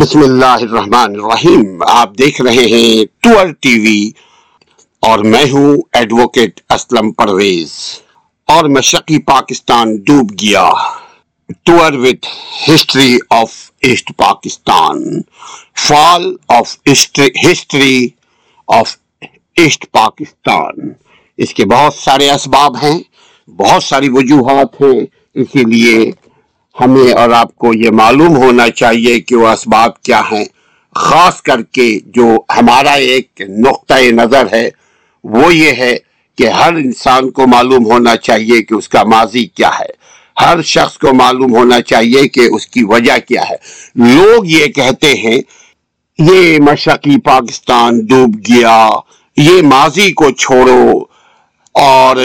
بسم اللہ الرحمن الرحیم۔ آپ دیکھ رہے ہیں ٹور ٹی وی اور میں ہوں ایڈوکیٹ اسلم پرویز اور مشرقی پاکستان ڈوب گیا۔ Tour with history of east Pakistan. Fall of history of east Pakistan. اس کے بہت سارے اسباب ہیں، بہت ساری وجوہات ہیں۔ اسی لیے ہمیں اور آپ کو یہ معلوم ہونا چاہیے کہ وہ اسباب کیا ہیں۔ خاص کر کے جو ہمارا ایک نقطۂ نظر ہے، وہ یہ ہے کہ ہر انسان کو معلوم ہونا چاہیے کہ اس کا ماضی کیا ہے۔ ہر شخص کو معلوم ہونا چاہیے کہ اس کی وجہ کیا ہے۔ لوگ یہ کہتے ہیں، یہ مشرقی پاکستان ڈوب گیا، یہ ماضی کو چھوڑو۔ اور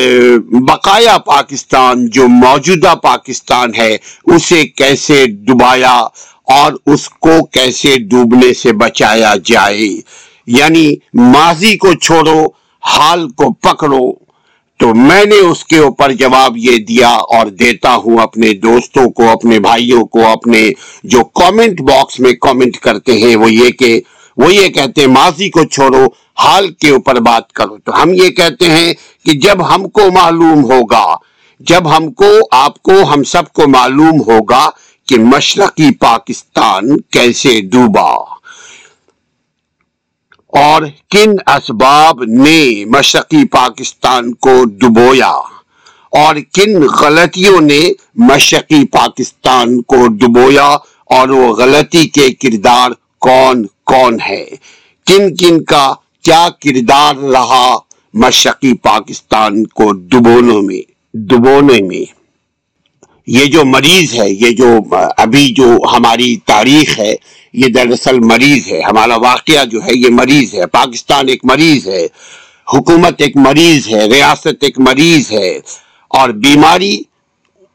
بقایا پاکستان جو موجودہ پاکستان ہے، اسے کیسے ڈبایا اور اس کو کیسے ڈوبنے سے بچایا جائے؟ یعنی ماضی کو چھوڑو، حال کو پکڑو۔ تو میں نے اس کے اوپر جواب یہ دیا اور دیتا ہوں اپنے دوستوں کو، اپنے بھائیوں کو، اپنے جو کامنٹ باکس میں کامنٹ کرتے ہیں، وہ یہ کہ وہ یہ کہتے ہیں ماضی کو چھوڑو، حال کے اوپر بات کرو۔ تو ہم یہ کہتے ہیں کہ جب ہم کو معلوم ہوگا، جب ہم کو، آپ کو، ہم سب کو معلوم ہوگا کہ مشرقی پاکستان کیسے ڈوبا اور کن اسباب نے مشرقی پاکستان کو ڈبویا اور کن غلطیوں نے مشرقی پاکستان کو ڈبویا اور وہ غلطی کے کردار کون کون ہے؟ کن کن کا کیا کردار رہا مشرقی پاکستان کو ڈبونے میں ڈبونے میں؟ یہ جو مریض ہے، یہ جو ابھی جو ہماری تاریخ ہے، یہ دراصل مریض ہے۔ ہمارا واقعہ جو ہے، یہ مریض ہے۔ پاکستان ایک مریض ہے، حکومت ایک مریض ہے، ریاست ایک مریض ہے اور بیماری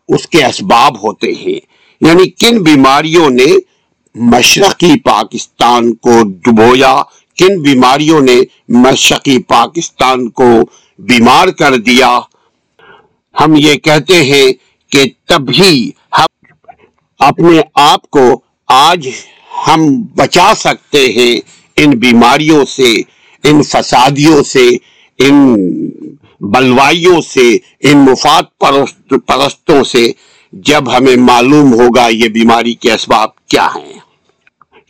اس کے اسباب ہوتے ہیں۔ یعنی کن بیماریوں نے مشرقی پاکستان کو ڈبویا، کن بیماریوں نے مشرقی پاکستان کو بیمار کر دیا؟ ہم یہ کہتے ہیں کہ تبھی ہم اپنے آپ کو آج ہم بچا سکتے ہیں ان بیماریوں سے، ان فسادیوں سے، ان بلوائیوں سے، ان مفاد پرستوں سے۔ جب ہمیں معلوم ہوگا یہ بیماری کے اسباب کیا ہیں۔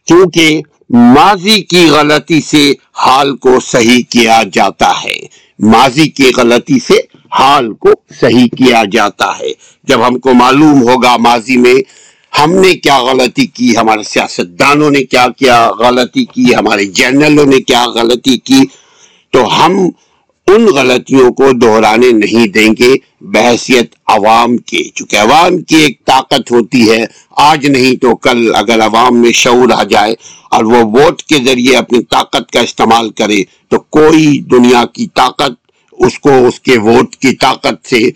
کیونکہ ماضی کی غلطی سے حال کو صحیح کیا جاتا ہے۔ ماضی کی غلطی سے حال کو صحیح کیا جاتا ہے۔ جب ہم کو معلوم ہوگا ماضی میں ہم نے کیا غلطی کی، ہمارے سیاستدانوں نے کیا کیا غلطی کی، ہمارے جنرلوں نے کیا غلطی کی، تو ہم ان غلطیوں کو دہرانے نہیں دیں گے۔ بحثیت عوام کے، چونکہ عوام کی ایک طاقت ہوتی ہے۔ آج نہیں تو کل اگر عوام میں شعور آ جائے اور وہ ووٹ کے ذریعے اپنی طاقت کا استعمال کرے تو کوئی دنیا کی طاقت اس کو اس کے ووٹ کی طاقت سے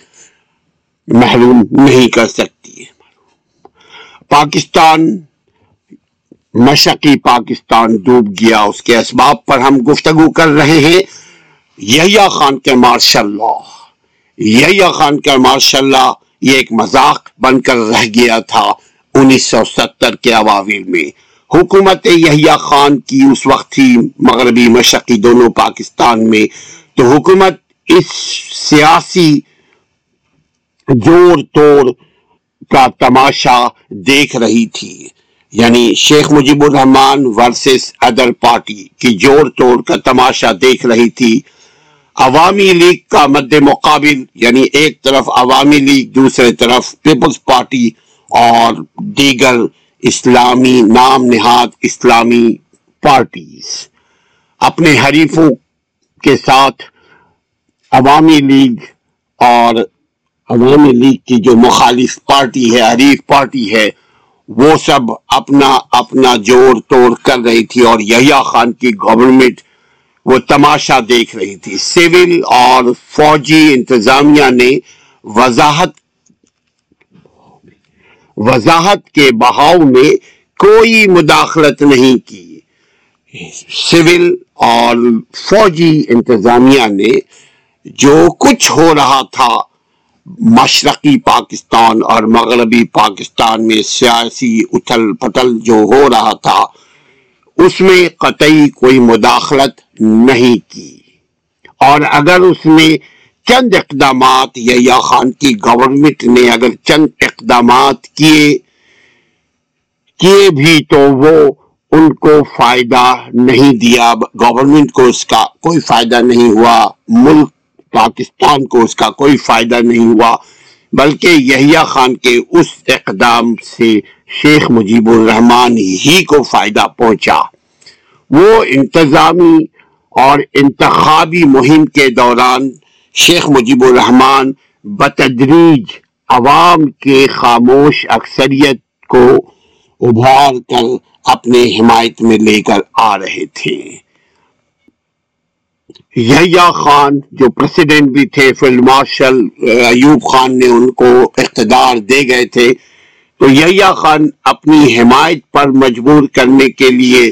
محروم نہیں کر سکتی ہے۔ پاکستان مشقی پاکستان ڈوب گیا۔ اس کے اسباب پر ہم گفتگو کر رہے ہیں۔ یحییٰ خان کے ماشاء اللہ یحییٰ خان کے ماشاء اللہ یہ ایک مذاق بن کر رہ گیا تھا انیس سو ستر کے عواویل میں۔ حکومت یحییٰ خان کی اس وقت تھی مغربی مشقی دونوں پاکستان میں۔ تو حکومت اس سیاسی جوڑ توڑ کا تماشا دیکھ رہی تھی۔ یعنی Sheikh Mujib ur Rahman versus other party کی جوڑ توڑ کا تماشا دیکھ رہی تھی۔ عوامی لیگ کا مد مقابل یعنی ایک طرف عوامی لیگ، دوسرے طرف پیپلز پارٹی اور دیگر اسلامی نام نہاد اسلامی پارٹیز۔ اپنے حریفوں کے ساتھ عوامی لیگ اور عوامی لیگ کی جو مخالف پارٹی ہے، حریف پارٹی ہے، وہ سب اپنا اپنا جوڑ توڑ کر رہی تھی اور یحییٰ خان کی گورنمنٹ وہ تماشا دیکھ رہی تھی۔ سول اور فوجی انتظامیہ نے وضاحت وضاحت کے بہاؤ میں کوئی مداخلت نہیں کی۔ سول اور فوجی انتظامیہ نے جو کچھ ہو رہا تھا، مشرقی پاکستان اور مغربی پاکستان میں سیاسی اتھل پتل جو ہو رہا تھا اس میں قطعی کوئی مداخلت نہیں کی۔ اور اگر اس میں چند اقدامات یا خان کی گورنمنٹ نے اگر چند اقدامات کیے کیے بھی تو وہ ان کو فائدہ نہیں دیا۔ گورنمنٹ کو اس کا کوئی فائدہ نہیں ہوا، ملک پاکستان کو اس کا کوئی فائدہ نہیں ہوا، بلکہ یحییٰ خان کے اس اقدام سے شیخ مجیب الرحمان ہی کو فائدہ پہنچا۔ وہ انتظامی اور انتخابی مہم کے دوران شیخ مجیب الرحمان بتدریج عوام کے خاموش اکثریت کو ابھار کر اپنے حمایت میں لے کر آ رہے تھے۔ یحییٰ خان جو پریسیڈنٹ بھی تھے، فیلڈ مارشل ایوب خان نے ان کو اقتدار دے گئے تھے۔ تو یحییٰ خان اپنی حمایت پر مجبور کرنے کے لیے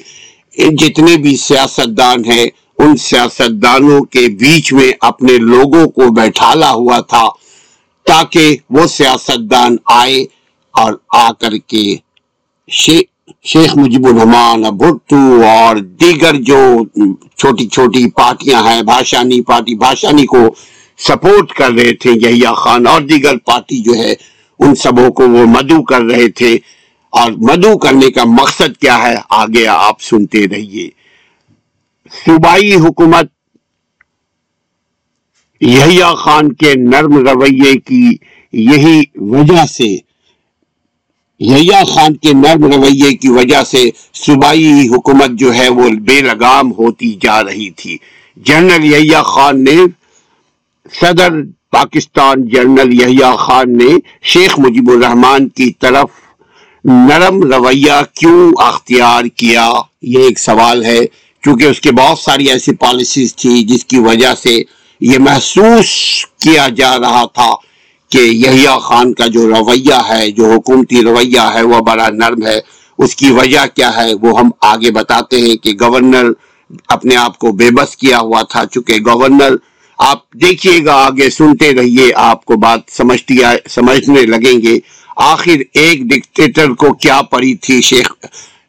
جتنے بھی سیاستدان ہیں، ان سیاستدانوں کے بیچ میں اپنے لوگوں کو بیٹھالا ہوا تھا تاکہ وہ سیاستدان آئے اور آ کر کے شیخ مجیب الرحمان، بھٹو اور دیگر جو چھوٹی چھوٹی پارٹیاں ہیں، بھاشانی پارٹی، بھاشانی کو سپورٹ کر رہے تھے یحییٰ خان اور دیگر پارٹی جو ہے ان سبوں کو وہ مدعو کر رہے تھے۔ اور مدعو کرنے کا مقصد کیا ہے؟ آگے آپ سنتے رہیے۔ صوبائی حکومت یحییٰ خان کے نرم رویے کی یہی وجہ سے، یحییٰ خان کے نرم رویے کی وجہ سے صوبائی حکومت جو ہے وہ بے لگام ہوتی جا رہی تھی۔ جنرل یحییٰ خان نے صدر پاکستان جنرل یحییٰ خان نے شیخ مجیب الرحمان کی طرف نرم رویہ کیوں اختیار کیا؟ یہ ایک سوال ہے چونکہ اس کے بہت ساری ایسی پالیسیز تھی جس کی وجہ سے یہ محسوس کیا جا رہا تھا کہ یحییٰ خان کا جو رویہ ہے، جو حکومتی رویہ ہے، وہ بڑا نرم ہے۔ اس کی وجہ کیا ہے؟ وہ ہم آگے بتاتے ہیں کہ گورنر اپنے آپ کو بے بس کیا ہوا تھا، چونکہ گورنر آپ دیکھیے گا، آگے سنتے رہیے، آپ کو بات سمجھتی سمجھنے لگیں گے۔ آخر ایک ڈکٹیٹر کو کیا پڑی تھی؟ شیخ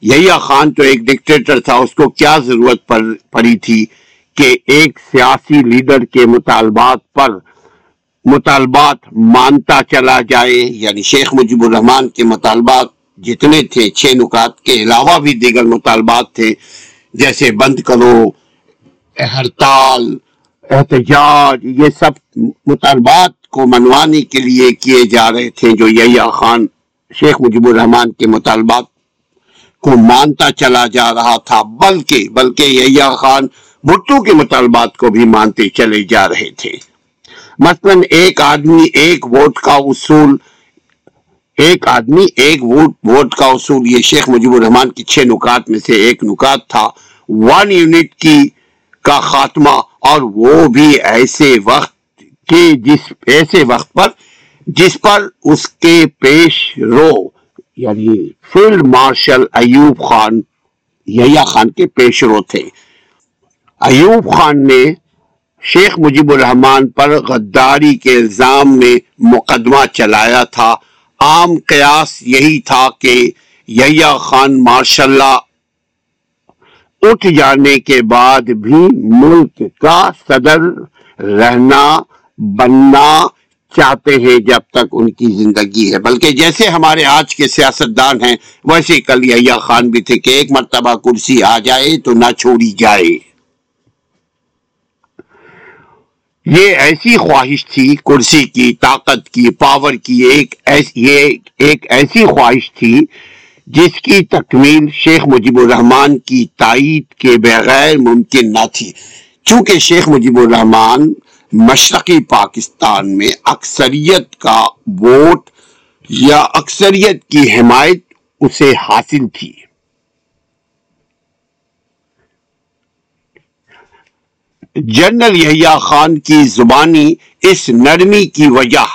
یحییٰ خان تو ایک ڈکٹیٹر تھا، اس کو کیا ضرورت پڑی تھی کہ ایک سیاسی لیڈر کے مطالبات پر مطالبات مانتا چلا جائے؟ یعنی شیخ مجیب الرحمان کے مطالبات جتنے تھے، چھ نکات کے علاوہ بھی دیگر مطالبات تھے، جیسے بند کرو ہڑتال احتجاج یہ سب مطالبات کو منوانے کے لیے کیے جا رہے تھے جو یحییٰ خان شیخ مجیب الرحمان کے مطالبات کو مانتا چلا جا رہا تھا، بلکہ بلکہ یحییٰ خان بھٹو کے مطالبات کو بھی مانتے چلے جا رہے تھے۔ مثلا ایک آدمی ایک ووٹ کا اصول، ایک آدمی ایک ووٹ ووٹ کا اصول، یہ شیخ مجیب الرحمان کی چھ نکات میں سے ایک نکات تھا۔ ون یونٹ کی کا خاتمہ، اور وہ بھی ایسے وقت کے جس، ایسے وقت پر جس پر اس کے پیش رو یعنی فیلڈ مارشل ایوب خان، یحییٰ خان کے پیش رو تھے۔ ایوب خان نے شیخ مجیب الرحمان پر غداری کے الزام میں مقدمہ چلایا تھا۔ عام قیاس یہی تھا کہ یحییٰ خان ماشاء اللہ اٹھ جانے کے بعد بھی ملک کا صدر رہنا، بننا چاہتے ہیں جب تک ان کی زندگی ہے۔ بلکہ جیسے ہمارے آج کے سیاستدان ہیں، ویسے کل یحییٰ خان بھی تھے کہ ایک مرتبہ کرسی آ جائے تو نہ چھوڑی جائے۔ یہ ایسی خواہش تھی، کرسی کی، طاقت کی پاور کی، ایک یہ ایک ایسی خواہش تھی جس کی تکمیل شیخ مجیب الرحمان کی تائید کے بغیر ممکن نہ تھی۔ چونکہ شیخ مجیب الرحمان مشرقی پاکستان میں اکثریت کا ووٹ یا اکثریت کی حمایت اسے حاصل تھی۔ جنرل یحییٰ خان کی زبانی اس نرمی کی وجہ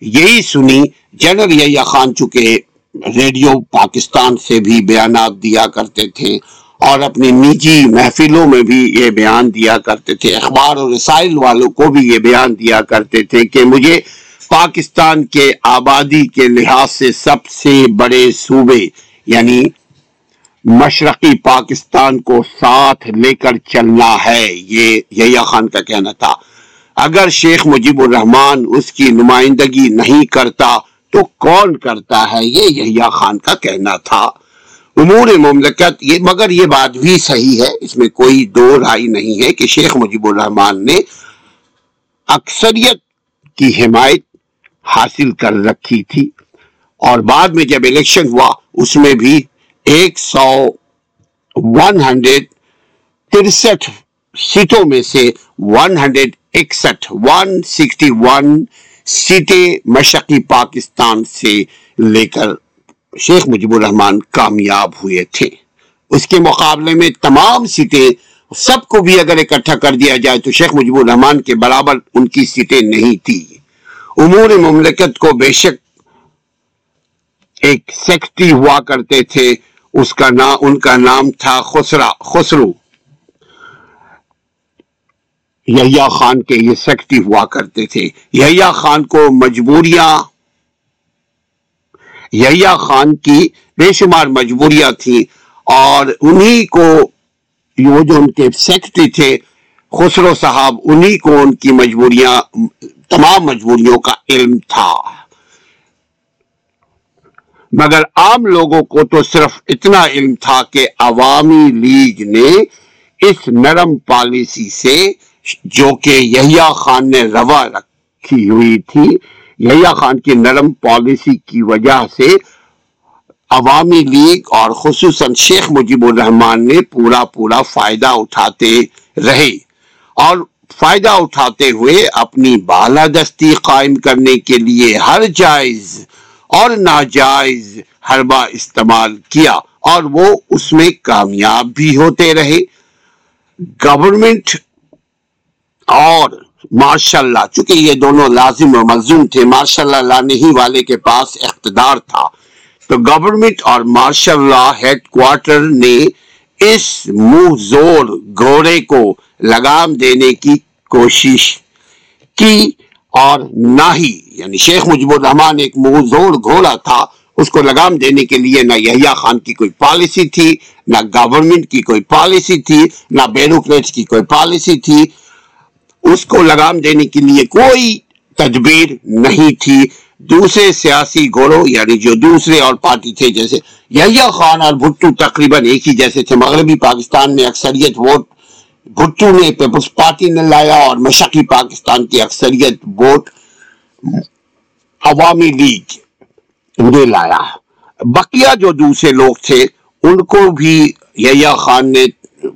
یہی سنی جنرل یحییٰ خان چکے ریڈیو پاکستان سے بھی بیانات دیا کرتے تھے اور اپنی نجی محفلوں میں بھی یہ بیان دیا کرتے تھے۔ اخبار اور رسائل والوں کو بھی یہ بیان دیا کرتے تھے کہ مجھے پاکستان کے آبادی کے لحاظ سے سب سے بڑے صوبے یعنی مشرقی پاکستان کو ساتھ لے کر چلنا ہے۔ یہ یحییٰ خان کا کہنا تھا۔ اگر شیخ مجیب الرحمان اس کی نمائندگی نہیں کرتا تو کون کرتا ہے؟ یہ یحییٰ خان کا کہنا تھا۔ امور مملکت یہ مگر یہ بات بھی صحیح ہے۔ اس میں کوئی دو رائے نہیں ہے کہ شیخ مجیب الرحمان نے اکثریت کی حمایت حاصل کر رکھی تھی۔ اور بعد میں جب الیکشن ہوا، اس میں بھی ایک سو ون ہنڈریڈ ترسٹھ سیٹوں میں سے ون ہنڈریڈ اکسٹھ، ون سکسٹی ون سیٹیں مشرقی پاکستان سے لے کر شیخ مجیب الرحمان کامیاب ہوئے تھے۔ اس کے مقابلے میں تمام سیٹیں سب کو بھی اگر اکٹھا کر دیا جائے تو شیخ مجیب الرحمان کے برابر ان کی سیٹیں نہیں تھی امور مملکت کو بے شک ایک سیکٹری ہوا کرتے تھے۔ اس کا نام ان کا نام تھا خسرا، خسرو۔ یحییٰ خان کے یہ سیکٹری ہوا کرتے تھے۔ یحییٰ خان کو مجبوریاں، یحییٰ خان کی بے شمار مجبوریاں تھیں اور انہی کو وہ جو ان کے سیکٹری تھے، خسرو صاحب، انہی کو ان کی مجبوریاں، تمام مجبوریوں کا علم تھا۔ مگر عام لوگوں کو تو صرف اتنا علم تھا کہ عوامی لیگ نے اس نرم پالیسی سے جو کہ یحییٰ خان نے روا رکھی ہوئی تھی۔ یحییٰ خان کی نرم پالیسی کی وجہ سے عوامی لیگ اور خصوصاً شیخ مجیب الرحمان نے پورا پورا فائدہ اٹھاتے رہے اور فائدہ اٹھاتے ہوئے اپنی بالادستی قائم کرنے کے لیے ہر جائز اور ناجائز حربہ استعمال کیا اور وہ اس میں کامیاب بھی ہوتے رہے۔ گورنمنٹ اور ماشاء اللہ چونکہ یہ دونوں لازم و ملزوم تھے ماشاء اللہ لانے ہی والے کے پاس اقتدار تھا۔ تو گورنمنٹ اور مارشل لا ہیڈ کوارٹر نے اس منہ زور گھوڑے کو لگام دینے کی کوشش کی اور نہ ہی یعنی شیخ مجب الرحمان ایک منہ زور گھوڑا تھا، اس کو لگام دینے کے لیے نہ یحییٰ خان کی کوئی پالیسی تھی، نہ گورنمنٹ کی کوئی پالیسی تھی، نہ بیروکریٹس کی کوئی پالیسی تھی۔ اس کو لگام دینے کے لیے کوئی تدبیر نہیں تھی۔ دوسرے سیاسی گھوڑوں یعنی جو دوسرے اور پارٹی تھے، جیسے یحییٰ خان اور بھٹو تقریباً ایک ہی جیسے تھے۔ مغربی پاکستان میں اکثریت ووٹ، بھٹو نے پیپلز پارٹی نے لایا اور مشقی پاکستان کی اکثریت ووٹ عوامی لیگ نے لایا۔ بقیہ جو دوسرے لوگ تھے، ان کو بھی یحییٰ خان نے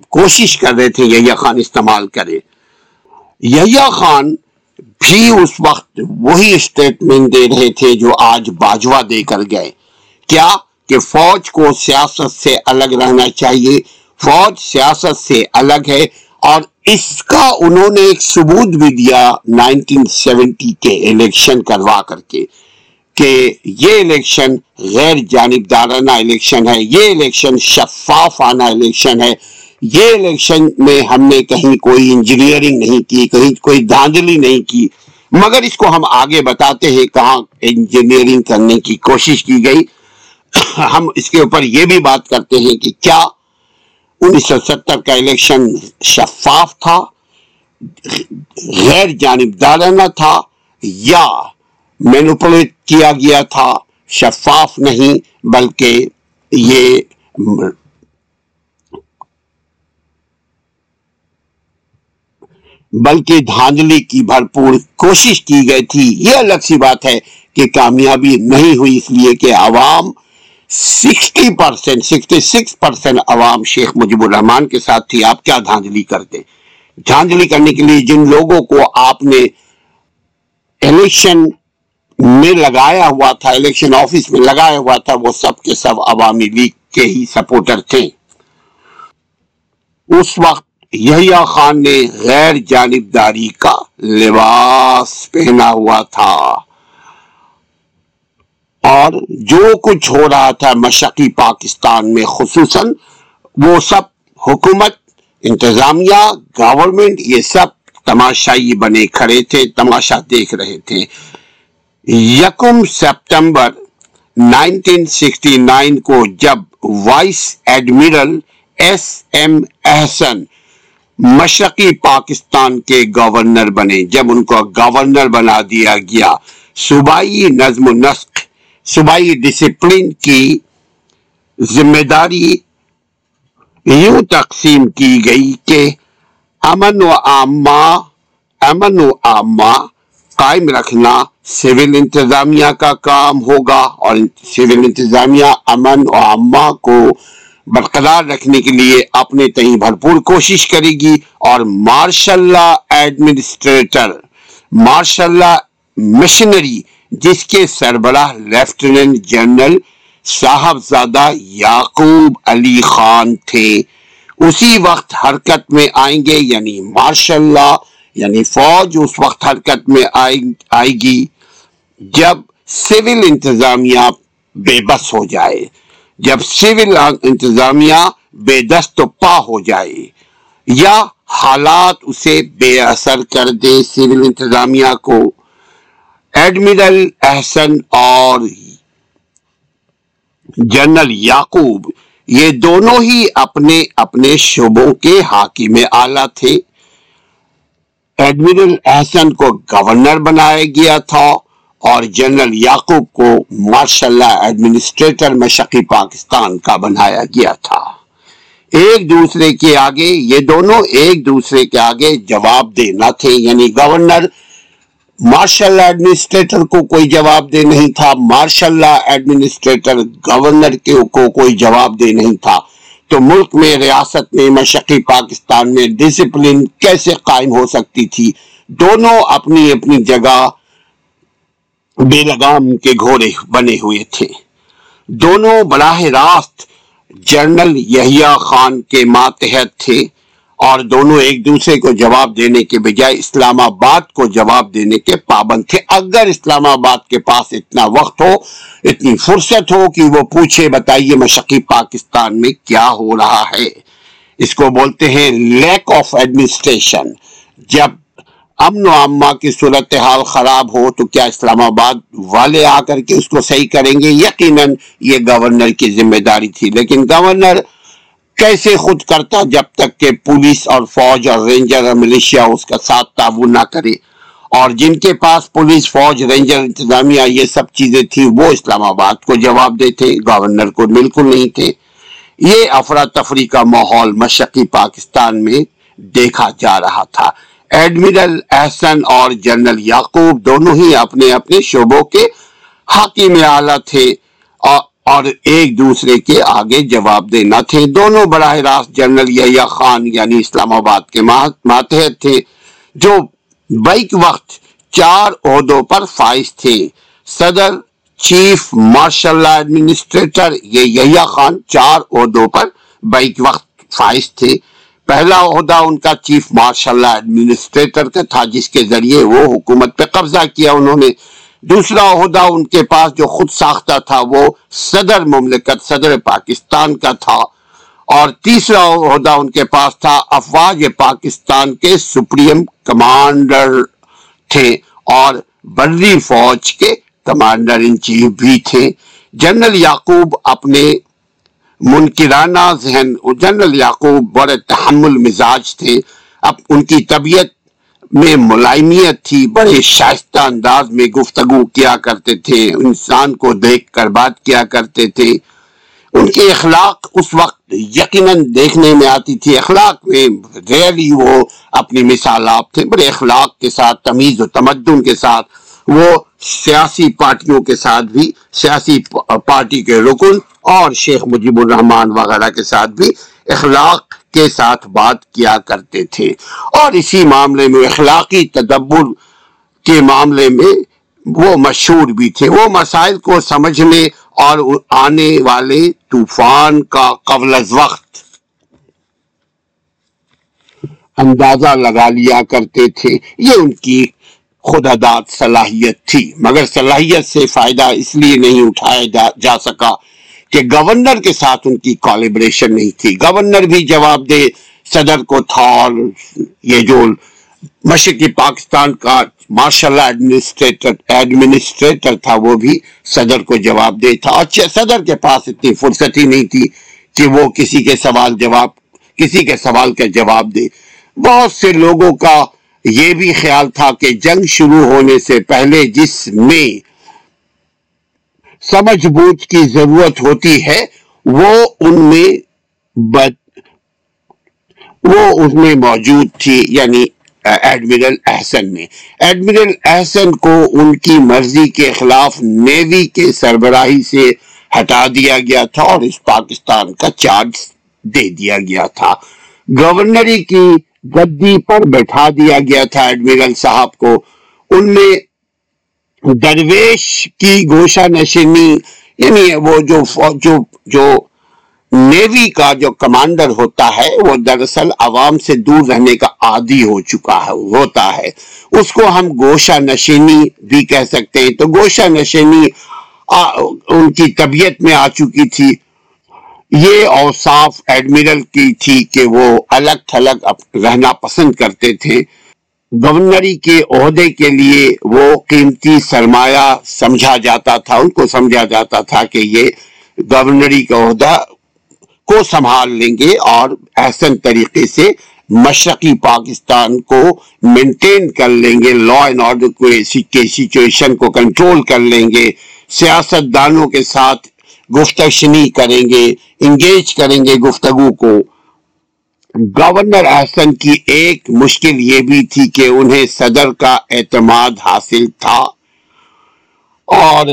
کوشش کر رہے تھے، یحییٰ خان استعمال کرے۔ یحییٰ خان بھی اس وقت وہی اسٹیٹمنٹ دے رہے تھے جو آج باجوہ دے کر گئے۔ کیا کہ فوج کو سیاست سے الگ رہنا چاہیے؟ فوج سیاست سے الگ ہے اور اس کا انہوں نے ایک ثبوت بھی دیا نائنٹین سیونٹی کے الیکشن کروا کر کے کہ یہ الیکشن غیر جانبدارانہ الیکشن ہے، یہ الیکشن شفاف آنا الیکشن ہے۔ یہ الیکشن میں ہم نے کہیں کوئی انجینئرنگ نہیں کی، کہیں کوئی دھاندلی نہیں کی۔ مگر اس کو ہم آگے بتاتے ہیں کہاں انجینئرنگ کرنے کی کوشش کی گئی۔ ہم اس کے اوپر یہ بھی بات کرتے ہیں کہ کیا انیس سو ستر کا الیکشن شفاف تھا، غیر جانبدارانہ تھا یا مینوپولیٹ کیا گیا تھا، شفاف نہیں، بلکہ یہ بلکہ دھاندلی کی بھرپور کوشش کی گئی تھی۔ یہ الگ سی بات ہے کہ کامیابی نہیں ہوئی، اس لیے کہ عوام sixty percent, sixty six percent عوام شیخ مجیب الرحمان کے ساتھ تھی۔ آپ کیا دھاندلی کرتے؟ دھاندلی کرنے کے لیے جن لوگوں کو آپ نے الیکشن میں لگایا ہوا تھا، الیکشن آفس میں لگایا ہوا تھا، وہ سب کے سب عوامی لیگ کے ہی سپورٹر تھے۔ اس وقت یحییٰ خان نے غیر جانبداری کا لباس پہنا ہوا تھا۔ اور جو کچھ ہو رہا تھا مشقی پاکستان میں خصوصاً، وہ سب حکومت، انتظامیہ گورنمنٹ یہ سب تماشائی بنے کھڑے تھے، تماشا دیکھ رہے تھے۔ یکم سپتمبر 1969 کو جب vice admiral S M Ahsan مشرقی پاکستان کے گورنر بنے۔ جب ان کو گورنر بنا دیا گیا، صوبائی نظم و نسق، صوبائی ڈسپلن کی ذمہ داری یوں تقسیم کی گئی کہ امن و عامہ، امن و عامہ قائم رکھنا سول انتظامیہ کا کام ہوگا اور سول انتظامیہ امن و عامہ کو برقرار رکھنے کے لیے اپنے تئیں بھرپور کوشش کرے گی اور مارشاء اللہ ایڈمنسٹریٹر مارشاء اللہ مشنری، جس کے سربراہ لیفٹیننٹ جنرل صاحبزادہ یعقوب علی خان تھے۔ اسی وقت حرکت میں آئیں گے یعنی مارشاء اللہ یعنی فوج اس وقت حرکت میں آئے گی جب سول انتظامیہ بے بس ہو جائے۔ جب سول انتظامیہ بے دست و پا ہو جائے یا حالات اسے بے اثر کر دے سول انتظامیہ کو، ایڈمرل احسن اور جنرل یعقوب، یہ دونوں ہی اپنے اپنے شعبوں کے حاکم آلہ تھے۔ ایڈمرل احسن کو گورنر بنایا گیا تھا۔ اور جنرل یعقوب کو ماشاء اللہ ایڈمنسٹریٹر مشقی پاکستان کا بنایا گیا تھا۔ ایک دوسرے کے آگے، یہ دونوں ایک دوسرے کے آگے جواب دینا تھے۔ یعنی گورنر مارشل ایڈمنسٹریٹر کو کوئی جواب دے نہیں تھا۔ مارشل اللہ ایڈمنسٹریٹر گورنر کو کوئی جواب دے نہیں تھا۔ تو ملک میں، ریاست میں مشقی پاکستان میں ڈسپلن کیسے قائم ہو سکتی تھی؟ دونوں اپنی اپنی جگہ بے لگام کے گھوڑے بنے ہوئے تھے۔ دونوں براہ راست جنرل یحییٰ خان کے ماتحت تھے اور دونوں ایک دوسرے کو جواب دینے کے بجائے اسلام آباد کو جواب دینے کے پابند تھے۔ اگر اسلام آباد کے پاس اتنا وقت ہو، اتنی فرصت ہو کہ وہ پوچھے، بتائیے مشقی پاکستان میں کیا ہو رہا ہے؟ اس کو بولتے ہیں لیک آف ایڈمنسٹریشن جب امن و عامہ کی صورتحال خراب ہو تو کیا اسلام آباد والے آ کر کے اس کو صحیح کریں گے؟ یقیناً یہ گورنر کی ذمہ داری تھی، لیکن گورنر کیسے خود کرتا جب تک کہ پولیس اور فوج اور رینجر اور ملیشیا اس کا ساتھ تعاون نہ کرے؟ اور جن کے پاس پولیس، فوج، رینجر، انتظامیہ یہ سب چیزیں تھی وہ اسلام آباد کو جواب دیتے، گورنر کو بالکل نہیں تھے۔ یہ افراتفری کا ماحول مشقی پاکستان میں دیکھا جا رہا تھا۔ ایڈمرل احسن اور جنرل یعقوب دونوں ہی اپنے اپنے شعبوں کے حاکم اعلیٰ تھے اور ایک دوسرے کے آگے جواب دینا تھے۔ دونوں براہ راست جنرل یا خان یعنی اسلام آباد کے ماتحت تھے، جو بیک وقت چار عہدوں پر فائز تھے۔ صدر، چیف مارشل ایڈمنسٹریٹر یہ خان چار عہدوں پر بیک وقت فائز تھے۔ پہلا عہدہ ان کا چیف مارشل ایڈمنسٹریٹر کا تھا، جس کے ذریعے وہ حکومت پہ قبضہ کیا انہوں نے۔ دوسرا عہدہ ان کے پاس جو خود ساختہ تھا، وہ صدر مملکت، صدر پاکستان کا تھا۔ اور تیسرا عہدہ ان کے پاس تھا، افواج پاکستان کے سپریم کمانڈر تھے۔ اور بری فوج کے کمانڈر ان چیف بھی تھے۔ جنرل یعقوب اپنے منکرانہ ذہن جنرل یعقوب بڑے تحمل مزاج تھے۔ اب ان کی طبیعت میں ملائمیت تھی، بڑے شائستہ انداز میں گفتگو کیا کرتے تھے، انسان کو دیکھ کر بات کیا کرتے تھے۔ ان کے اخلاق اس وقت یقیناً دیکھنے میں آتی تھی۔ اخلاق میں ریئلی وہ اپنی مثال آپ تھے، بڑے اخلاق کے ساتھ، تمیز و تمدن کے ساتھ۔ وہ سیاسی پارٹیوں کے ساتھ بھی، سیاسی پارٹی کے رکن اور شیخ مجیب الرحمان وغیرہ کے ساتھ بھی اخلاق کے ساتھ بات کیا کرتے تھے۔ اور اسی معاملے میں اخلاقی تدبر کے معاملے میں وہ مشہور بھی تھے۔ وہ مسائل کو سمجھنے اور آنے والے طوفان کا قبل از وقت اندازہ لگا لیا کرتے تھے۔ یہ ان کی خدا داد صلاحیت تھی، مگر صلاحیت سے فائدہ اس لیے نہیں اٹھایا جا سکا کہ گورنر کے ساتھ ان کی کولیبریشن نہیں تھی۔ گورنر بھی جواب دے، صدر کو تھا اور یہ جو مشرقی پاکستان کا ماشاء اللہ ایڈمنسٹریٹر تھا، وہ بھی صدر کو جواب دے تھا۔ اچھا صدر کے پاس اتنی فرصت ہی نہیں تھی کہ وہ کسی کے سوال جواب کسی کے سوال کا جواب دے۔ بہت سے لوگوں کا یہ بھی خیال تھا کہ جنگ شروع ہونے سے پہلے جس میں سمجھ بوجھ کی ضرورت ہوتی ہے، وہ ان میں وہ اس میں موجود تھی یعنی ایڈمرل احسن میں۔ ایڈمرل احسن کو ان کی مرضی کے خلاف نیوی کے سربراہی سے ہٹا دیا گیا تھا اور اس پاکستان کا چارج دے دیا گیا تھا۔ گورنری کی گدی پر بیٹھا دیا گیا تھا ایڈمرل صاحب کو۔ ان میں درویش کی گوشہ نشینی یعنی وہ جو جو جو نیوی کا جو کمانڈر ہوتا ہے، وہ دراصل عوام سے دور رہنے کا عادی ہو چکا ہے، ہوتا ہے۔ اس کو ہم گوشہ نشینی بھی کہہ سکتے ہیں۔ تو گوشہ نشینی ان کی طبیعت میں آ چکی تھی۔ یہ اوصاف ایڈمرل کی تھی کہ وہ الگ تھلگ رہنا پسند کرتے تھے۔ گورنری کے عہدے کے لیے وہ قیمتی سرمایہ سمجھا جاتا تھا، ان کو سمجھا جاتا تھا کہ یہ گورنری کا عہدہ کو سنبھال لیں گے اور احسن طریقے سے مشرقی پاکستان کو مینٹین کر لیں گے لا اینڈ آرڈر کے سچویشن کو کنٹرول کر لیں گے سیاست دانوں کے ساتھ گفتشنی کریں گے انگیج کریں گے گفتگو کو۔ گورنر احسن کی ایک مشکل یہ بھی تھی کہ انہیں صدر کا اعتماد حاصل تھا اور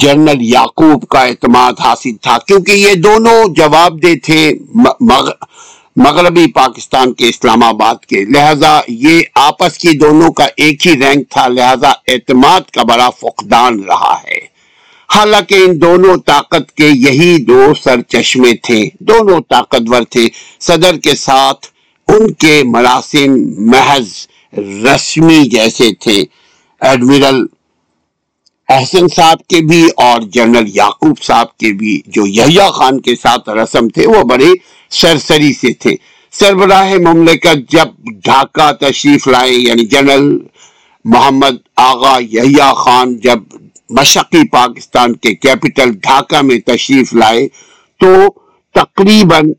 جنرل یعقوب کا اعتماد حاصل تھا، کیونکہ یہ دونوں جواب دے تھے مغربی پاکستان کے اسلام آباد کے۔ لہذا یہ آپس کی دونوں کا ایک ہی رینک تھا، لہذا اعتماد کا بڑا فقدان رہا ہے۔ حالانکہ ان دونوں طاقت کے یہی دو سر چشمے تھے، دونوں طاقتور تھے۔ صدر کے ساتھ ان کے مراسم محض رسمی جیسے تھے۔ ایڈمرل احسن صاحب کے بھی اور جنرل یعقوب صاحب کے بھی جو یحییٰ خان کے ساتھ رسم تھے، وہ بڑے سرسری سے تھے۔ سربراہ مملکت جب ڈھاکہ تشریف لائے یعنی جنرل محمد آغا یحییٰ خان جب مشقی پاکستان کے کیپٹل ڈھاکہ میں تشریف لائے تو تقریباً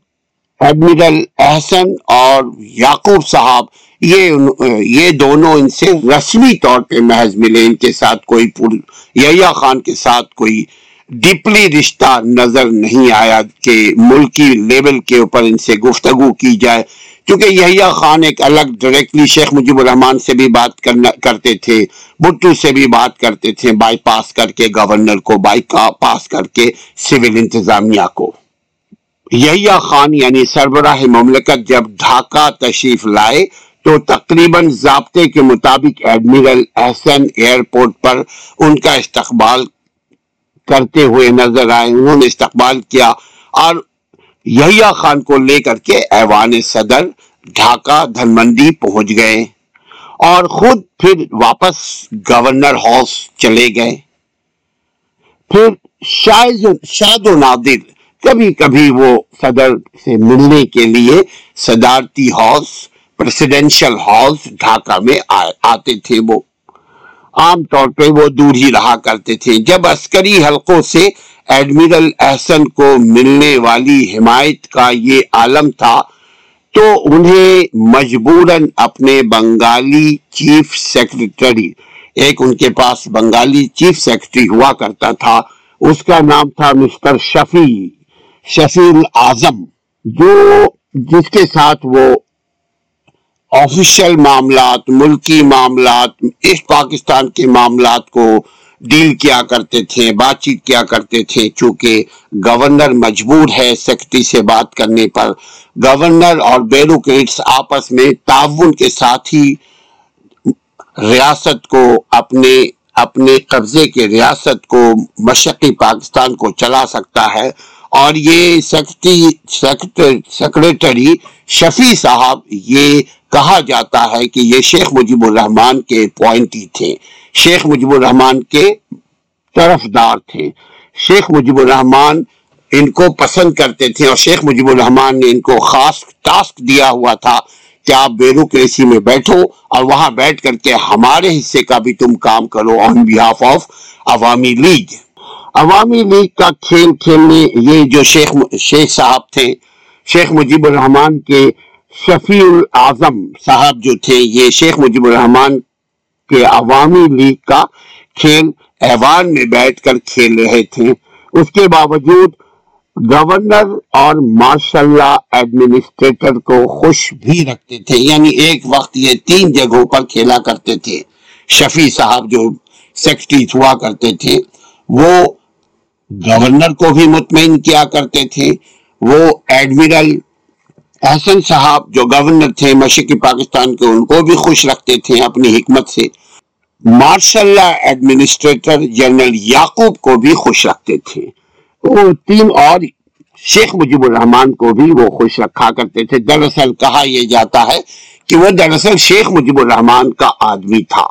ایڈمرل احسن اور یعقوب صاحب، یہ یہ دونوں ان سے رسمی طور پہ محض ملے، ان کے ساتھ کوئی پور یا خان کے ساتھ کوئی ڈیپلی رشتہ نظر نہیں آیا کہ ملکی لیول کے اوپر ان سے گفتگو کی جائے۔ کیونکہ یحییٰ خان ایک الگ ڈائریکٹلی شیخ مجیب الرحمان سے بھی بات کرنا کرتے تھے بٹو سے بھی بات کرتے تھے بائی پاس کر کے گورنر کو بائی پاس کر کے سول انتظامیہ کو۔ یحییٰ خان یعنی سربراہ مملکت جب ڈھاکہ تشریف لائے تو تقریباً ضابطے کے مطابق ایڈمرل احسن ایئرپورٹ پر ان کا استقبال کرتے ہوئے نظر آئے، انہوں نے استقبال کیا اور یحییٰ خان کو لے کر کے ایوان صدر ڈھاکہ دھنمندی پہنچ گئے اور خود پھر واپس گورنر ہاؤس چلے گئے۔ پھر شاد و نادر کبھی کبھی وہ صدر سے ملنے کے لیے صدارتی ہاؤس پریسیڈنشل ہاؤس ڈھاکہ میں آتے تھے وہ۔ عام طور پہ وہ دور ہی رہا کرتے تھے۔ جب عسکری حلقوں سے ایڈمرل احسن کو ملنے والی حمایت کا یہ عالم تھا، تو انہیں مجبوراً اپنے بنگالی چیف سیکرٹری ایک ان کے پاس بنگالی چیف سیکرٹری ہوا کرتا تھا، اس کا نام تھا مسٹر شفیع شفیع اعظم جو جس کے ساتھ وہ آفیشل معاملات، ملکی معاملات اس پاکستان کے معاملات کو ڈیل کیا کرتے تھے، بات چیت کیا کرتے تھے، چونکہ گورنر مجبور ہے سیکٹری سے بات کرنے پر۔ گورنر اور بیروکریٹس آپس میں تعاون کے ساتھ ہی ریاست کو اپنے اپنے قبضے کے ریاست کو، مشرقی پاکستان کو چلا سکتا ہے۔ اور یہ سیکٹری سیکرٹری شفیع صاحب یہ کہا جاتا ہے کہ یہ شیخ مجیب الرحمان کے پوائنٹ ہی تھے۔ شیخ مجیب الرحمان کے طرف دار تھے۔ شیخ مجیب الرحمان ان کو پسند کرتے تھے اور شیخ مجیب الرحمان نے ان کو خاص ٹاسک دیا ہوا تھا کہ آپ بیوروکریسی میں بیٹھو اور وہاں بیٹھ کر کے ہمارے حصے کا بھی تم کام کرو on behalf of Awami League. Awami League کا کھیل کھیلنے یہ جو شیخ شیخ صاحب تھے، شیخ مجیب الرحمان کے شفیع الاعظم صاحب جو تھے، یہ شیخ مجیب الرحمان کے عوامی لیگ کا کھیل ایوان میں بیٹھ کر کھیل رہے تھے۔ اس کے باوجود گورنر اور ماشاء اللہ ایڈمنسٹریٹر کو خوش بھی رکھتے تھے۔ یعنی ایک وقت یہ تین جگہوں پر کھیلا کرتے تھے۔ شفیع صاحب جو سیکٹری ہوا کرتے تھے، وہ گورنر کو بھی مطمئن کیا کرتے تھے۔ وہ ایڈمرل احسن صاحب جو گورنر تھے مشرقی پاکستان کے، ان کو بھی خوش رکھتے تھے اپنی حکمت سے۔ Martial law administrator general Yaqub کو بھی خوش رکھتے تھے۔ وہ تین اور شیخ مجیب الرحمان کو بھی وہ خوش رکھا کرتے تھے۔ دراصل کہا یہ جاتا ہے کہ وہ دراصل شیخ مجیب الرحمان کا آدمی تھا۔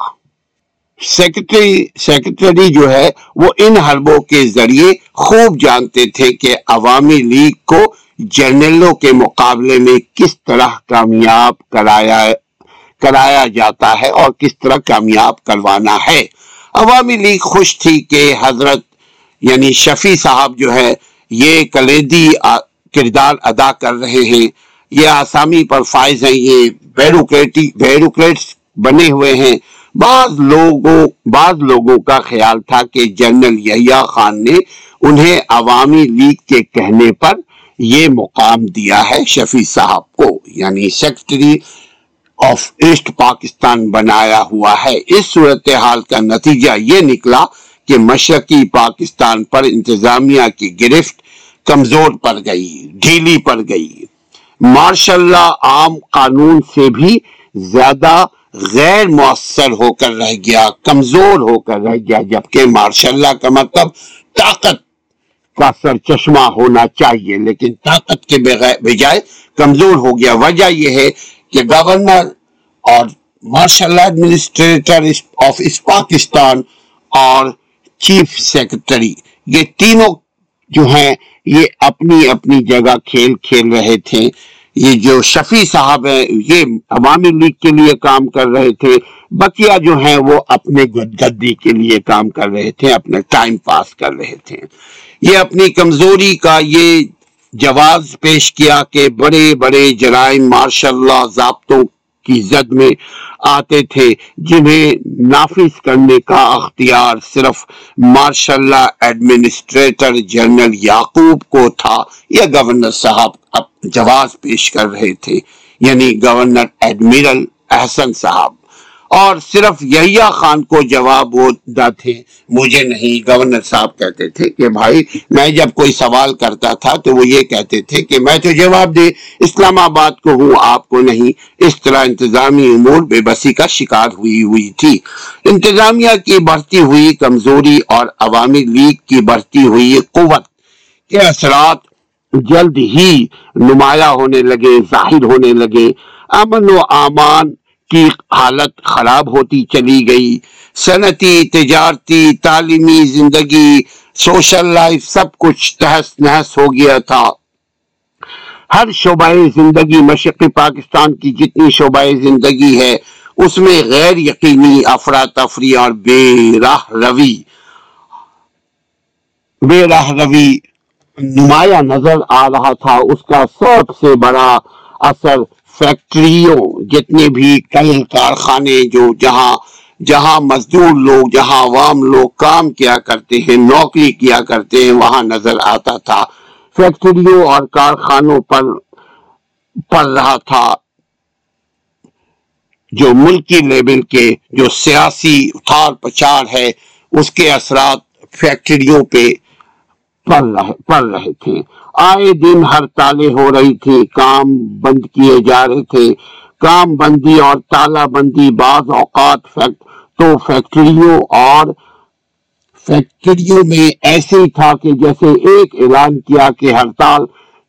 سیکرٹری سیکرٹری جو ہے، وہ ان حربوں کے ذریعے خوب جانتے تھے کہ عوامی لیگ کو جرنلوں کے مقابلے میں کس طرح کامیاب کرایا کرایا جاتا ہے اور کس طرح کامیاب کروانا ہے۔ عوامی لیگ خوش تھی کہ حضرت یعنی شفیع صاحب جو ہے یہ کلیدی کردار ادا کر رہے ہیں۔ یہ آسامی پر فائز ہیں، یہ بیروکریٹس بنے ہوئے ہیں۔ بعض لوگوں بعض لوگوں کا خیال تھا کہ جنرل یحییٰ خان نے انہیں عوامی لیگ کے کہنے پر یہ مقام دیا ہے شفیع صاحب کو یعنی سیکٹری آف ایسٹ پاکستان بنایا ہوا ہے۔ اس صورتحال کا نتیجہ یہ نکلا کہ مشرقی پاکستان پر انتظامیہ کی گرفت کمزور پڑ گئی، ڈھیلی پڑ گئی۔ ماشاء اللہ عام قانون سے بھی زیادہ غیر مؤثر ہو کر رہ گیا، کمزور ہو کر رہ گیا، جبکہ ماشاء اللہ کا مطلب طاقت کا سر چشمہ ہونا چاہیے، لیکن طاقت کے بجائے کمزور ہو گیا۔ وجہ یہ ہے کہ گورنر اور martial law administrator of east Pakistan اور چیف سیکرٹری یہ تینوں جو ہیں، یہ اپنی اپنی جگہ کھیل کھیل رہے تھے۔ یہ جو شفیع صاحب ہیں، یہ عوامی لیگ کے لیے کام کر رہے تھے، بقیہ جو ہیں وہ اپنے گدی کے لیے کام کر رہے تھے اپنے ٹائم پاس کر رہے تھے۔ یہ اپنی کمزوری کا یہ جواز پیش کیا کہ بڑے بڑے جرائم مارشاء اللہ ضابطوں کی زد میں آتے تھے، جنہیں نافذ کرنے کا اختیار صرف مارشاء اللہ ایڈمنسٹریٹر جنرل یعقوب کو تھا، یا گورنر صاحب جواز پیش کر رہے تھے یعنی گورنر ایڈمرل احسن صاحب۔ اور صرف یحییٰ خان کو جواب وہ تھے، مجھے نہیں، گورنر صاحب کہتے تھے کہ بھائی، میں جب کوئی سوال کرتا تھا تو وہ یہ کہتے تھے کہ میں تو جواب دے، اسلام آباد کو ہوں، آپ کو نہیں۔ اس طرح انتظامی امور بے بسی کا شکار ہوئی ہوئی تھی۔ انتظامیہ کی بڑھتی ہوئی کمزوری اور عوامی لیگ کی بڑھتی ہوئی قوت کے اثرات جلد ہی نمایاں ہونے لگے، ظاہر ہونے لگے۔ امن و امان کی حالت خراب ہوتی چلی گئی۔ صنعتی، تجارتی، تعلیمی زندگی، سوشل لائف سب کچھ تحس نحس ہو گیا تھا۔ ہر شعبہ زندگی مشرقی پاکستان کی جتنی شعبہ زندگی ہے، اس میں غیر یقینی افراتفری اور بے راہ روی۔ بے راہ روی نمایاں نظر آ رہا تھا۔ اس کا سب سے بڑا اثر فیکٹریوں، جتنے بھی کل کارخانے جو جہاں جہاں مزدور لوگ، جہاں عوام لوگ کام کیا کرتے ہیں، نوکری کیا کرتے ہیں، وہاں نظر آتا تھا۔ فیکٹریوں اور کارخانوں پر پڑ رہا تھا۔ جو ملکی لیول کے جو سیاسی اتھار پچار ہے، اس کے اثرات فیکٹریوں پہ پڑ رہے تھے۔ آئے دن ہڑتالیں ہو رہی تھی، کام بند کیے جا رہے تھے۔ کام بندی اور تالا بندی بعض اوقات تو فیکٹریوں اور فیکٹریوں میں ایسے ہی تھا کہ جیسے ایک اعلان کیا کہ ہڑتال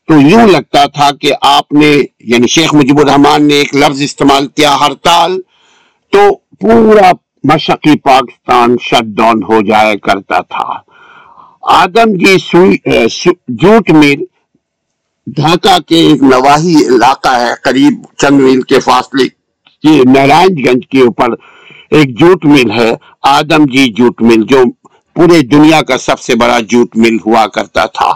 تو یوں لگتا تھا کہ آپ نے یعنی شیخ مجیب الرحمان نے ایک لفظ استعمال کیا ہڑتال تو پورا مشقی پاکستان شٹ ڈاؤن ہو جایا کرتا تھا۔ آدم جی جوٹ مل ڈھاکہ کے ایک نواحی علاقہ ہے، قریب چند میل کے فاصلے کی نارائن گنج کے اوپر ایک جوٹ مل ہے، آدم جی جوٹ مل، جو پورے دنیا کا سب سے بڑا جوٹ مل ہوا کرتا تھا۔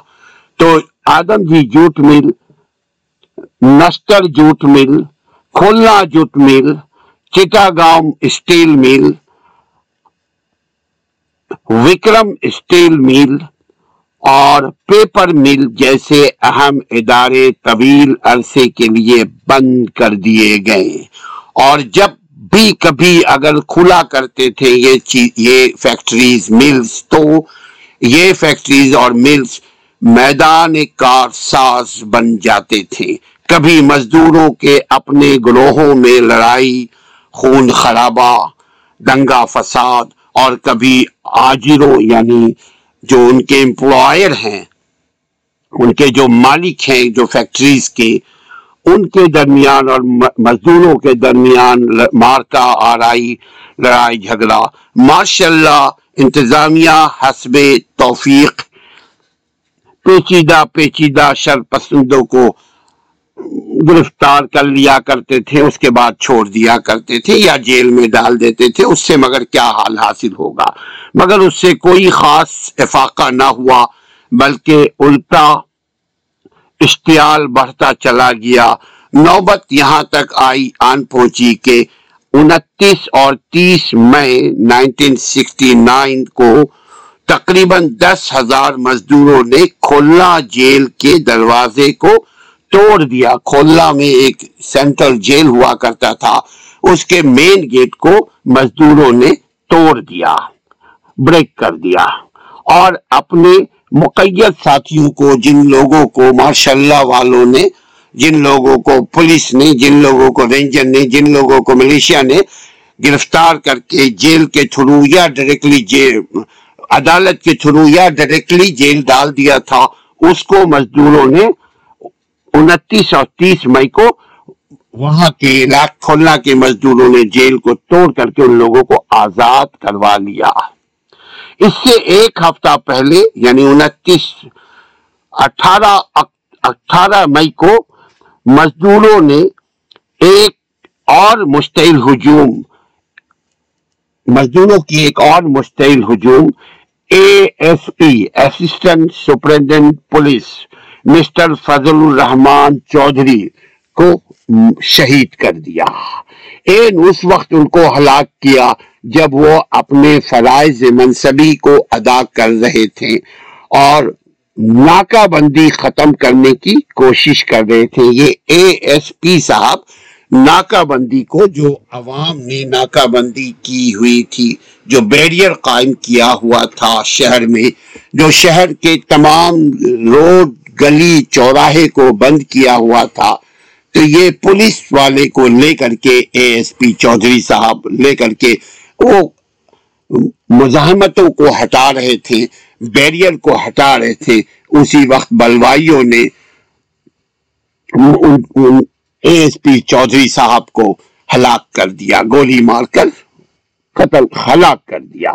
تو آدم جی جوٹ مل، نستر جوٹ مل، کھولنا جوٹ مل چٹا گاؤں اسٹیل مل وکرم اسٹیل مل اور پیپر مل جیسے اہم ادارے طویل عرصے کے لیے بند کر دیے گئے۔ اور جب بھی کبھی اگر کھلا کرتے تھے یہ یہ فیکٹریز ملز تو یہ فیکٹریز اور ملز میدان کار ساز بن جاتے تھے۔ کبھی مزدوروں کے اپنے گروہوں میں لڑائی، خون خرابہ، دنگا فساد اور کبھی آجروں یعنی جو ان کے امپلائر ہیں، ان کے جو مالک ہیں، جو فیکٹریز کے، ان کے درمیان اور مزدوروں کے درمیان مارکا آرائی، لڑائی جھگڑا۔ ماشاء اللہ انتظامیہ، حسب توفیق، پیچیدہ پیچیدہ شر پسندوں کو گرفتار کر لیا کرتے تھے، اس کے بعد چھوڑ دیا کرتے تھے یا جیل میں ڈال دیتے تھے، اس سے مگر کیا حال حاصل ہوگا؟ مگر اس سے کوئی خاص افاقہ نہ ہوا، بلکہ الٹا اشتعال بڑھتا چلا گیا۔ نوبت یہاں تک آئی، آن پہنچی کہ انتیس اور تیس مئی نائنٹین سکسٹی نائن کو تقریباً دس ہزار مزدوروں نے کھولنا جیل کے دروازے کو توڑ دیا کھولنا میں ایک سینٹرل جیل ہوا کرتا تھا۔ اس کے مین گیٹ کو مزدوروں نے توڑ دیا، بریک کر دیا۔ اور اپنے مقید ساتھیوں کو، جن لوگوں کو ماشاء اللہ والوں نے، جن لوگوں کو پولیس نے، جن لوگوں کو رینجر نے، جن لوگوں کو ملیشیا نے گرفتار کر کے جیل کے تھرو یا ڈائریکٹلی جیل، عدالت کے تھرو یا ڈائریکٹلی جیل ڈال دیا تھا، اس کو مزدوروں نے انتیس اور تیس مئی کو وہاں کے علاق کے مزدوروں نے جیل کو توڑ کر کے ان لوگوں کو آزاد کروا لیا۔ اس سے ایک ہفتہ پہلے یعنی انتیس، اٹھارہ اٹھارہ مئی کو مزدوروں نے ایک اور مشتعل ہجوم، مزدوروں کی ایک اور مشتعل ہجوم A S P assistant superintendent police mister Fazal ur Rahman Chaudhry کو شہید کر دیا۔ این اس وقت ان کو ہلاک کیا جب وہ اپنے فرائض منصبی کو ادا کر رہے تھے اور ناکہ بندی ختم کرنے کی کوشش کر رہے تھے۔ یہ اے ایس پی صاحب ناکہ بندی کو جو عوام نے ناکہ بندی کی ہوئی تھی، جو بیریئر قائم کیا ہوا تھا شہر میں، جو شہر کے تمام روڈ گلی چوراہے کو بند کیا ہوا تھا، تو یہ پولیس والے کو لے کر کے اے ایس پی چودھری صاحب لے کر کے وہ مزاحمتوں کو ہٹا رہے تھے، بیریئر کو ہٹا رہے تھے۔ اسی وقت بلوائیوں نے اے ایس پی چودھری صاحب کو ہلاک کر دیا، گولی مار کر قتل ہلاک کر دیا۔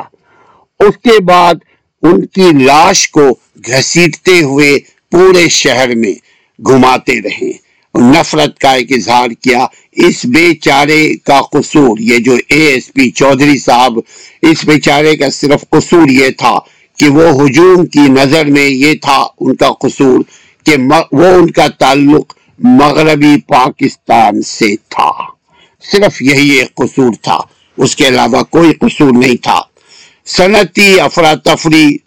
اس کے بعد ان کی لاش کو گھسیٹتے ہوئے پورے شہر میں گھماتے رہے۔ نفرت کا ایک اظہار کیا۔ اس بے چارے کا قصور، یہ جو اے ایس پی چودھری صاحب، اس بے چارے کا صرف قصور یہ تھا کہ وہ ہجوم کی نظر میں یہ تھا ان کا قصور کہ وہ ان کا تعلق مغربی پاکستان سے تھا۔ صرف یہی ایک قصور تھا۔ اس کے علاوہ کوئی قصور نہیں تھا۔ صنعتی افراتفری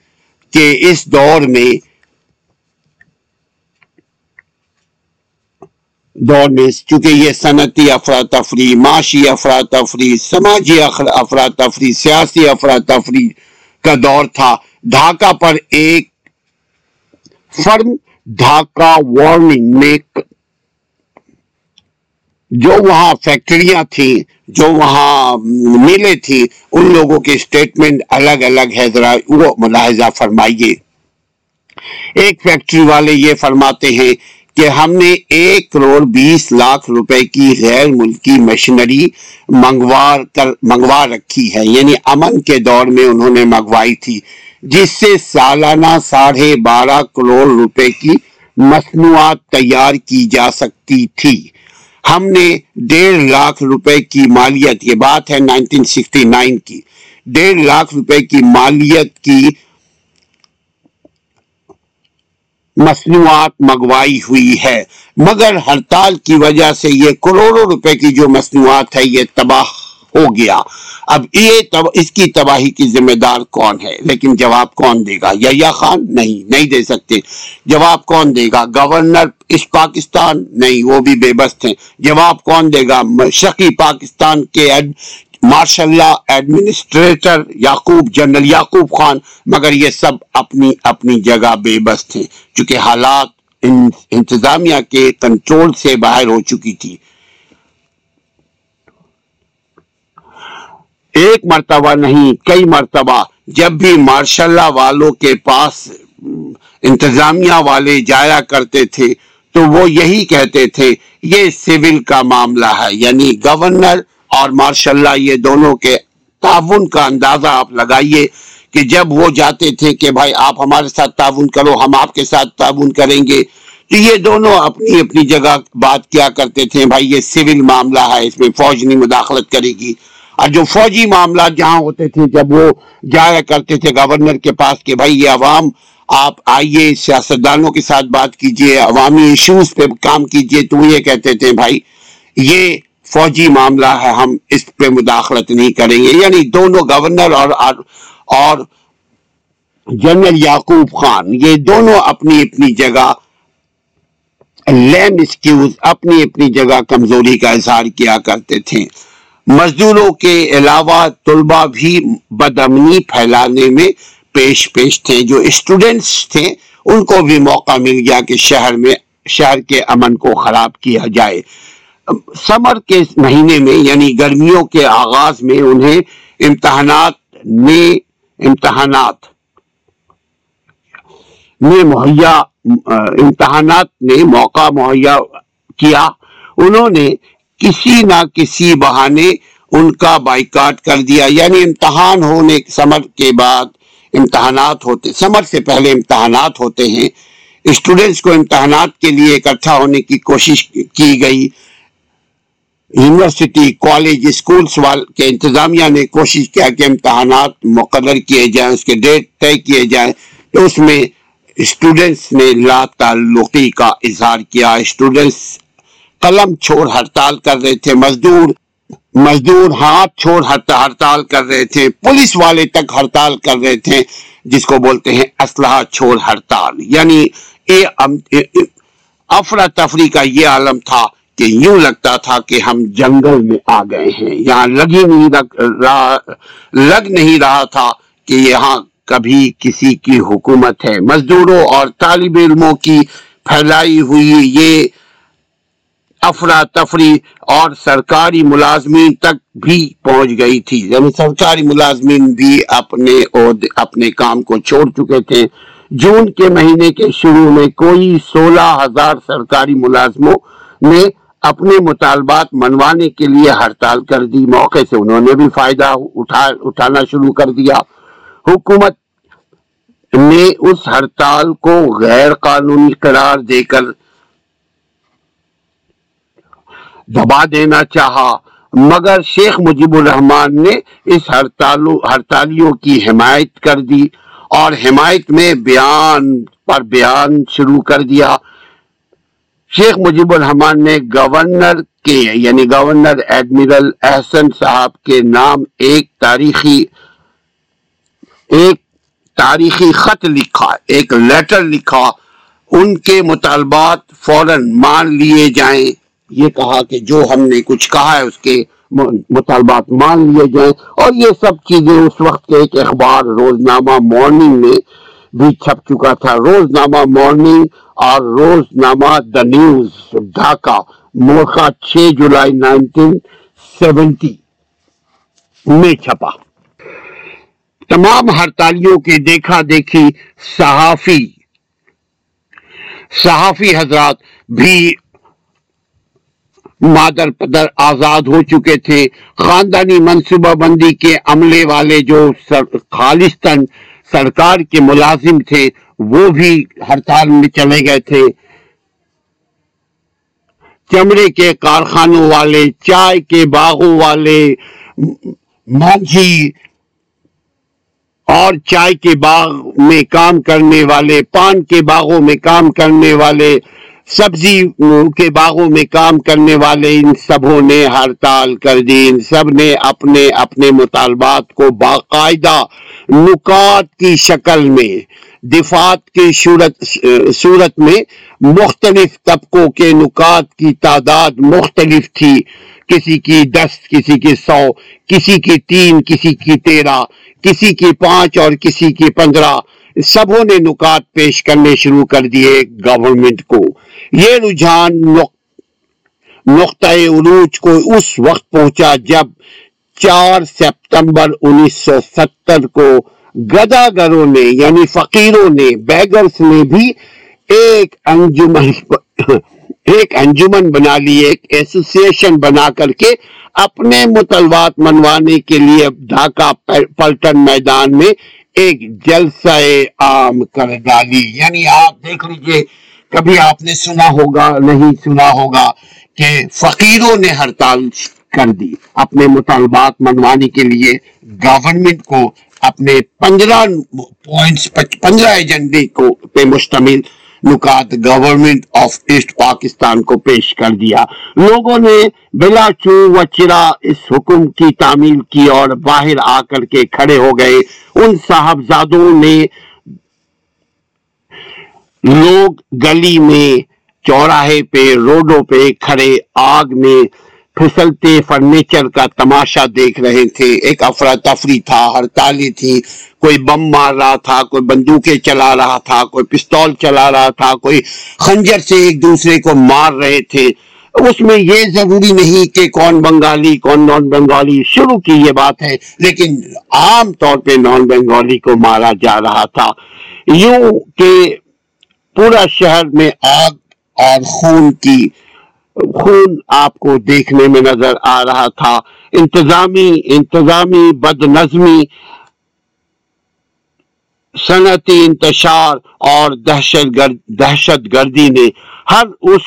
کے اس دور میں دور میں چونکہ یہ صنعتی افراتفری معاشی افراتفری سماجی افراتفری سیاسی افراتفری کا دور تھا۔ ڈھاکہ پر ایک فرم، ڈھاکہ وارننگ میں جو وہاں فیکٹریاں تھیں، جو وہاں میلے تھی ان لوگوں کے سٹیٹمنٹ الگ الگ ہے۔ ذرا وہ ملاحظہ فرمائیے۔ ایک فیکٹری والے یہ فرماتے ہیں کہ ہم نے ایک کروڑ بیس لاکھ روپے کی غیر ملکی مشینری منگوا رکھی ہے۔ یعنی امن کے دور میں انہوں نے منگوائی تھی، جس سے سالانہ ساڑھے بارہ کروڑ روپے کی مصنوعات تیار کی جا سکتی تھی۔ ہم نے ڈیڑھ لاکھ روپے کی مالیت، یہ بات ہے نائنٹین سکسٹی نائن کی، ڈیڑھ لاکھ روپے کی مالیت کی مصنوعات منگوائی ہوئی ہے۔ مگر ہڑتال کی وجہ سے یہ کروڑوں روپے کی جو مصنوعات ہے، یہ تباہ ہو گیا۔ اب یہ اس کی تباہی کی ذمہ دار کون ہے؟ لیکن جواب کون دے گا؟ یا خان؟ نہیں نہیں دے سکتے۔ جواب کون دے گا؟ گورنر اس پاکستان؟ نہیں، وہ بھی بے بس تھے۔ جواب کون دے گا؟ مشرقی پاکستان کے ماشاء law administrator Yaqub, general Yaqub Khan, مگر یہ سب اپنی اپنی جگہ بے بس تھے۔ چونکہ حالات انتظامیہ کے کنٹرول سے باہر ہو چکی تھی۔ ایک مرتبہ نہیں، کئی مرتبہ جب بھی ماشاء اللہ والوں کے پاس انتظامیہ والے جایا کرتے تھے، تو وہ یہی کہتے تھے، یہ سیول کا معاملہ ہے۔ یعنی گورنر اور ماشاء اللہ یہ دونوں کے تعاون کا اندازہ آپ لگائیے کہ جب وہ جاتے تھے کہ بھائی آپ ہمارے ساتھ تعاون کرو، ہم آپ کے ساتھ تعاون کریں گے، تو یہ دونوں اپنی اپنی جگہ بات کیا کرتے تھے، بھائی یہ سول معاملہ ہے، اس میں فوج نہیں مداخلت کرے گی۔ اور جو فوجی معاملات جہاں ہوتے تھے، جب وہ جایا کرتے تھے گورنر کے پاس کہ بھائی یہ عوام، آپ آئیے، سیاستدانوں کے ساتھ بات کیجیے، عوامی ایشوز پہ کام کیجیے، تو یہ کہتے تھے، بھائی یہ فوجی معاملہ ہے، ہم اس پہ مداخلت نہیں کریں گے۔ یعنی دونوں گورنر اور اور جنرل یعقوب خان، یہ دونوں اپنی اپنی جگہ لیم اسکیوز اپنی اپنی جگہ کمزوری کا اظہار کیا کرتے تھے۔ مزدوروں کے علاوہ طلبہ بھی بدمنی پھیلانے میں پیش پیش تھے۔ جو اسٹوڈنٹس تھے، ان کو بھی موقع مل گیا کہ شہر میں شہر کے امن کو خراب کیا جائے۔ سمر کے مہینے میں یعنی گرمیوں کے آغاز میں انہیں امتحانات نے امتحانات نے مہیا، امتحانات نے موقع مہیا کیا۔ انہوں نے کسی نہ کسی بہانے ان کا بائیکاٹ کر دیا۔ یعنی امتحان ہونے، سمر کے بعد امتحانات ہوتے، سمر سے پہلے امتحانات ہوتے ہیں۔ اسٹوڈنٹس کو امتحانات کے لیے اکٹھا ہونے کی کوشش کی گئی۔ یونیورسٹی کالج اسکولس وال کے انتظامیہ نے کوشش کیا کہ امتحانات مقرر کیے جائیں، اس کے ڈیٹ طے کیے جائیں، تو اس میں اسٹوڈنٹس نے لا تعلقی کا اظہار کیا۔ اسٹوڈنٹس قلم چھوڑ ہڑتال کر رہے تھے، مزدور مزدور ہاتھ چھوڑ ہڑتال کر رہے تھے۔ پولیس والے تک ہڑتال کر رہے تھے، جس کو بولتے ہیں اسلحہ چھوڑ ہڑتال۔ یعنی افراتفری کا یہ عالم تھا۔ کہ یوں لگتا تھا کہ ہم جنگل میں آ گئے ہیں۔ یہاں لگی نہیں رہا لگ نہیں رہا تھا کہ یہاں کبھی کسی کی حکومت ہے۔ مزدوروں اور طالب علموں کی پھیلائی ہوئی یہ افراتفری اور سرکاری ملازمین تک بھی پہنچ گئی تھی۔ یعنی سرکاری ملازمین بھی اپنے اپنے کام کو چھوڑ چکے تھے۔ جون کے مہینے کے شروع میں کوئی سولہ ہزار سرکاری ملازموں نے اپنے مطالبات منوانے کے لیے ہڑتال کر دی۔ موقع سے انہوں نے بھی فائدہ اٹھا اٹھانا شروع کر دیا۔ حکومت نے اس ہڑتال کو غیر قانونی قرار دے کر دبا دینا چاہا، مگر شیخ مجیب الرحمان نے اس ہڑتالیوں کی حمایت کر دی اور حمایت میں بیان پر بیان شروع کر دیا۔ شیخ مجیب الرحمان نے گورنر کے یعنی گورنر ایڈمیرل احسن صاحب کے نام ایک تاریخی ایک تاریخی خط لکھا، ایک لیٹر لکھا، ان کے مطالبات فوراً مان لیے جائیں۔ یہ کہا کہ جو ہم نے کچھ کہا ہے، اس کے مطالبات مان لیے جائیں۔ اور یہ سب چیزیں اس وقت کے ایک اخبار روزنامہ مارننگ میں بھی چھپ چکا تھا۔ روزنامہ مارننگ اور روزنامہ دا نیوز، ڈھاکہ موقع چھ جولائی نائنٹین سیونٹی میں چھپا۔ تمام ہڑتالیوں کے دیکھا دیکھی صحافی صحافی حضرات بھی مادر پدر آزاد ہو چکے تھے۔ خاندانی منصوبہ بندی کے عملے والے جو خالصتاً سرکار کے ملازم تھے، وہ بھی ہڑتال میں چلے گئے تھے۔ چمڑے کے کارخانوں والے، چائے کے باغوں والے مانجھی اور چائے کے باغ میں کام کرنے والے، پان کے باغوں میں کام کرنے والے، سبزی کے باغوں میں کام کرنے والے، ان سبوں نے ہڑتال کر دی۔ ان سب نے اپنے اپنے مطالبات کو باقاعدہ نکات کی شکل میں، دفات کی صورت میں مختلف طبقوں کے نکات کی تعداد مختلف تھی۔ کسی کی دس، کسی کی سو، کسی کی تین، کسی کی تیرہ، کسی کی پانچ اور کسی کی پندرہ۔ سبوں نے نکات پیش کرنے شروع کر دیے گورنمنٹ کو۔ یہ رجحان نقطۂ عروج کو اس وقت پہنچا جب چار سپتمبر انیس سو ستر کو گداگروں نے یعنی فقیروں نے، بیگرز نے بھی ایک انجمن ایک انجمن بنا لی ایک ایسوسیشن بنا کر کے اپنے مطلبات منوانے کے لیے ڈھاکہ پلٹن میدان میں ایک جلسہ عام کر ڈالی۔ یعنی آپ دیکھ لیجیے، کبھی آپ نے سنا ہوگا، نہیں سنا ہوگا کہ فقیروں نے ہڑتال کر دی۔ اپنے مطالبات منوانے کے لیے گورنمنٹ کو اپنے پندرہ پوائنٹس پندرہ ایجنڈے کو پہ مشتمل نکات گورنمنٹ آف ایسٹ پاکستان کو پیش کر دیا۔ لوگوں نے بلا چو و چرا اس حکم کی تعمیل کی اور باہر آ کر کے کھڑے ہو گئے۔ ان صاحبزادوں نے لوگ گلی میں چوراہے پہ، روڈوں پہ کھڑے آگ میں پھسلتے فرنیچر کا تماشا دیکھ رہے تھے۔ ایک افراتفری تھا، ہڑتالی تھی۔ کوئی بم مار رہا تھا، کوئی بندوقیں چلا رہا تھا، کوئی پستول چلا رہا تھا، کوئی خنجر سے ایک دوسرے کو مار رہے تھے۔ اس میں یہ ضروری نہیں کہ کون بنگالی، کون نان بنگالی۔ شروع کی یہ بات ہے، لیکن عام طور پہ نان بنگالی کو مارا جا رہا تھا۔ یوں کہ پورا شہر میں آگ اور خون کی خون آپ کو دیکھنے میں نظر آ رہا تھا۔ انتظامی انتظامی بد نظمی صنعتی انتشار اور دہشت گرد، دہشت گردی نے ہر اس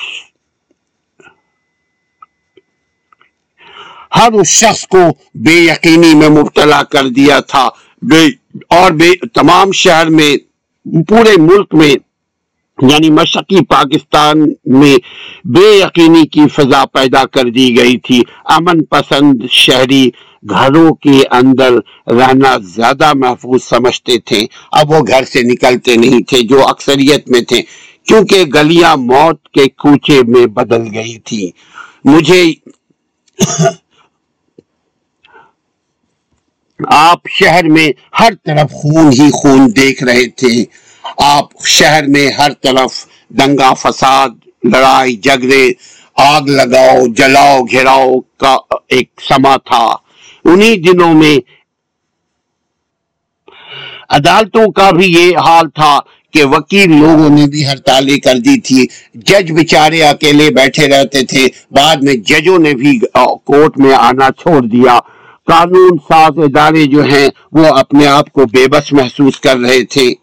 ہر اس شخص کو بے یقینی میں مبتلا کر دیا تھا۔ بے، اور بے، تمام شہر میں، پورے ملک میں یعنی مشقی پاکستان میں بے یقینی کی فضا پیدا کر دی گئی تھی۔ امن پسند شہری گھروں کے اندر رہنا زیادہ محفوظ سمجھتے تھے۔ اب وہ گھر سے نکلتے نہیں تھے جو اکثریت میں تھے، کیونکہ گلیاں موت کے کوچے میں بدل گئی تھی۔ مجھے آپ شہر میں ہر طرف خون ہی خون دیکھ رہے تھے۔ آپ شہر میں ہر طرف دنگا فساد، لڑائی، جھگڑے، آگ لگاؤ، جلاؤ، گھیراؤ کا ایک سما تھا۔ انہی دنوں میں عدالتوں کا بھی یہ حال تھا کہ وکیل لوگوں نے بھی ہڑتالیں کر دی تھی۔ جج بیچارے اکیلے بیٹھے رہتے تھے۔ بعد میں ججوں نے بھی کورٹ میں آنا چھوڑ دیا۔ قانون ساز ادارے جو ہیں وہ اپنے آپ کو بے بس محسوس کر رہے تھے۔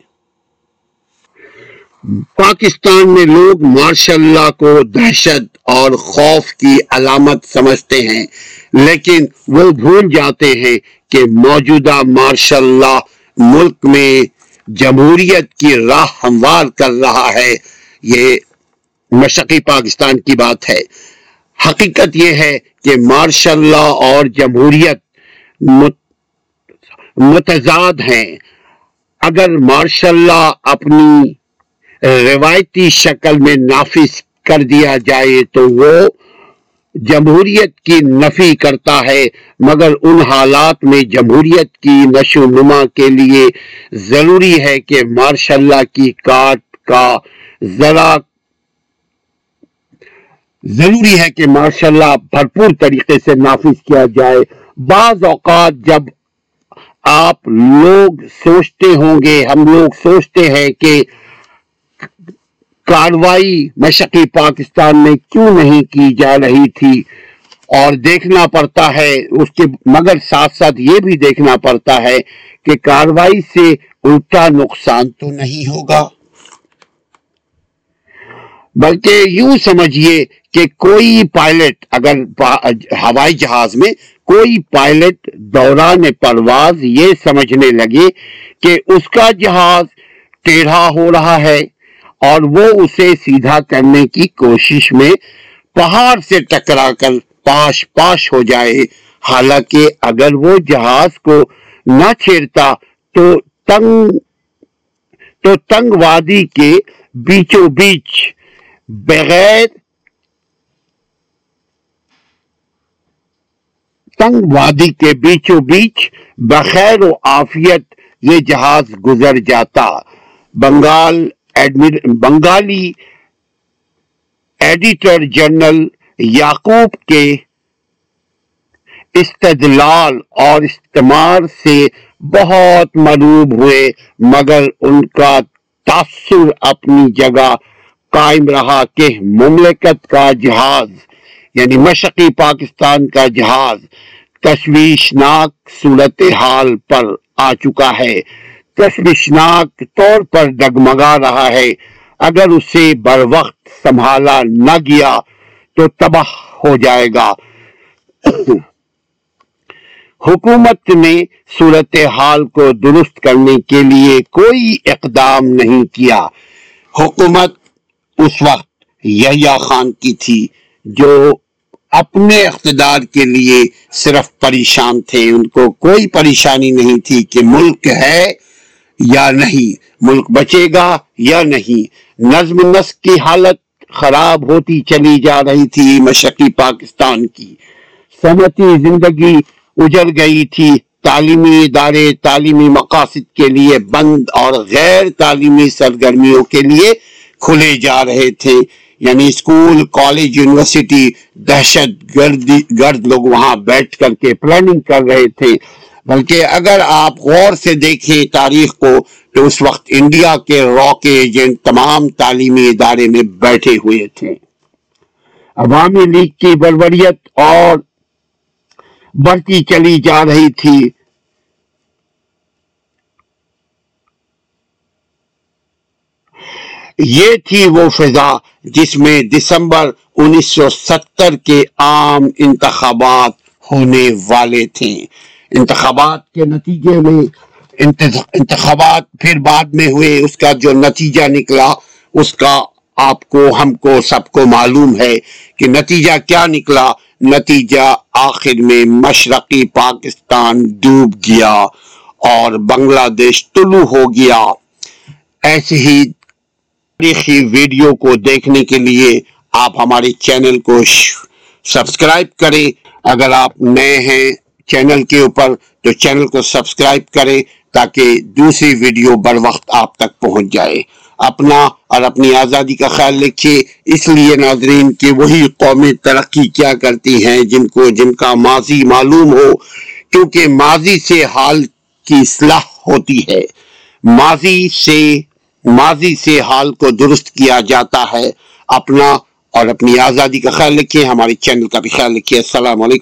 پاکستان میں لوگ ماشاء اللہ کو دہشت اور خوف کی علامت سمجھتے ہیں، لیکن وہ بھول جاتے ہیں کہ موجودہ ماشاء اللہ ملک میں جمہوریت کی راہ ہموار کر رہا ہے۔ یہ مشقی پاکستان کی بات ہے۔ حقیقت یہ ہے کہ ماشاء اللہ اور جمہوریت متضاد ہیں۔ اگر ماشاء اللہ اپنی روایتی شکل میں نافذ کر دیا جائے تو وہ جمہوریت کی نفی کرتا ہے، مگر ان حالات میں جمہوریت کی نشو نما کے لیے ضروری ہے کہ مارشاء اللہ کی کاٹ کا ذرا ضروری ہے کہ ماشاء اللہ بھرپور طریقے سے نافذ کیا جائے۔ بعض اوقات جب آپ لوگ سوچتے ہوں گے، ہم لوگ سوچتے ہیں کہ کاروائی مشقی پاکستان میں کیوں نہیں کی جا رہی تھی؟ اور دیکھنا پڑتا ہے اس کے مگر ساتھ ساتھ یہ بھی دیکھنا پڑتا ہے کہ کاروائی سے الٹا نقصان تو نہیں ہوگا۔ بلکہ یوں سمجھیے کہ کوئی پائلٹ اگر ہوائی جہاز میں کوئی پائلٹ دوران پرواز یہ سمجھنے لگے کہ اس کا جہاز ٹیڑھا ہو رہا ہے۔ اور وہ اسے سیدھا کرنے کی کوشش میں پہاڑ سے ٹکرا کر پاش پاش ہو جائے۔ حالانکہ اگر وہ جہاز کو نہ چھیڑتا تو تنگ تو تنگ وادی کے بیچوں بیچ بغیر تنگ وادی کے بیچوں بیچ بخیر و آفیت یہ جہاز گزر جاتا۔ بنگال بنگالی ایڈیٹر جنرل یعقوب کے استدلال اور استعمار سے بہت مروب ہوئے، مگر ان کا تاثر اپنی جگہ قائم رہا کہ مملکت کا جہاز یعنی مشقی پاکستان کا جہاز، تشویشناک صورتحال پر آ چکا ہے۔ تشویشناک طور پر ڈگمگا رہا ہے۔ اگر اسے بر وقت سنبھالا نہ گیا تو تباہ ہو جائے گا۔ حکومت نے صورتحال کو درست کرنے کے لیے کوئی اقدام نہیں کیا۔ حکومت اس وقت یحییٰ خان کی تھی جو اپنے اقتدار کے لیے صرف پریشان تھے۔ ان کو کوئی پریشانی نہیں تھی کہ ملک ہے یا نہیں؟ ملک بچے گا یا نہیں؟ نظم نسق کی حالت خراب ہوتی چلی جا رہی تھی مشرقی پاکستان کی۔ صنعتی زندگی اجڑ گئی تھی۔ تعلیمی ادارے تعلیمی مقاصد کے لیے بند اور غیر تعلیمی سرگرمیوں کے لیے کھلے جا رہے تھے۔ یعنی اسکول، کالج، یونیورسٹی دہشت گردی گرد لوگ وہاں بیٹھ کر کے پلاننگ کر رہے تھے۔ بلکہ اگر آپ غور سے دیکھیں تاریخ کو، تو اس وقت انڈیا کے راک ایجنٹ تمام تعلیمی ادارے میں بیٹھے ہوئے تھے۔ عوامی لیگ کی بربریت اور بڑھتی چلی جا رہی تھی۔ یہ تھی وہ فضا جس میں دسمبر انیس سو ستر کے عام انتخابات ہونے والے تھے۔ انتخابات کے نتیجے میں انتخابات پھر بعد میں ہوئے، اس کا جو نتیجہ نکلا، اس کا آپ کو، ہم کو، سب کو معلوم ہے کہ نتیجہ کیا نکلا۔ نتیجہ آخر میں مشرقی پاکستان ڈوب گیا اور بنگلہ دیش طلوع ہو گیا۔ ایسے ہی تاریخی ویڈیو کو دیکھنے کے لیے آپ ہمارے چینل کو سبسکرائب کریں۔ اگر آپ نئے ہیں چینل کے اوپر تو چینل کو سبسکرائب کریں تاکہ دوسری ویڈیو بر وقت آپ تک پہنچ جائے۔ اپنا اور اپنی آزادی کا خیال رکھیے۔ اس لیے ناظرین کہ وہی قومیں ترقی کیا کرتی ہیں جن کو جن کا ماضی معلوم ہو، کیونکہ ماضی سے حال کی اصلاح ہوتی ہے۔ ماضی سے ماضی سے حال کو درست کیا جاتا ہے۔ اپنا اور اپنی آزادی کا خیال رکھیں ہمارے چینل کا بھی خیال رکھیں السلام علیکم۔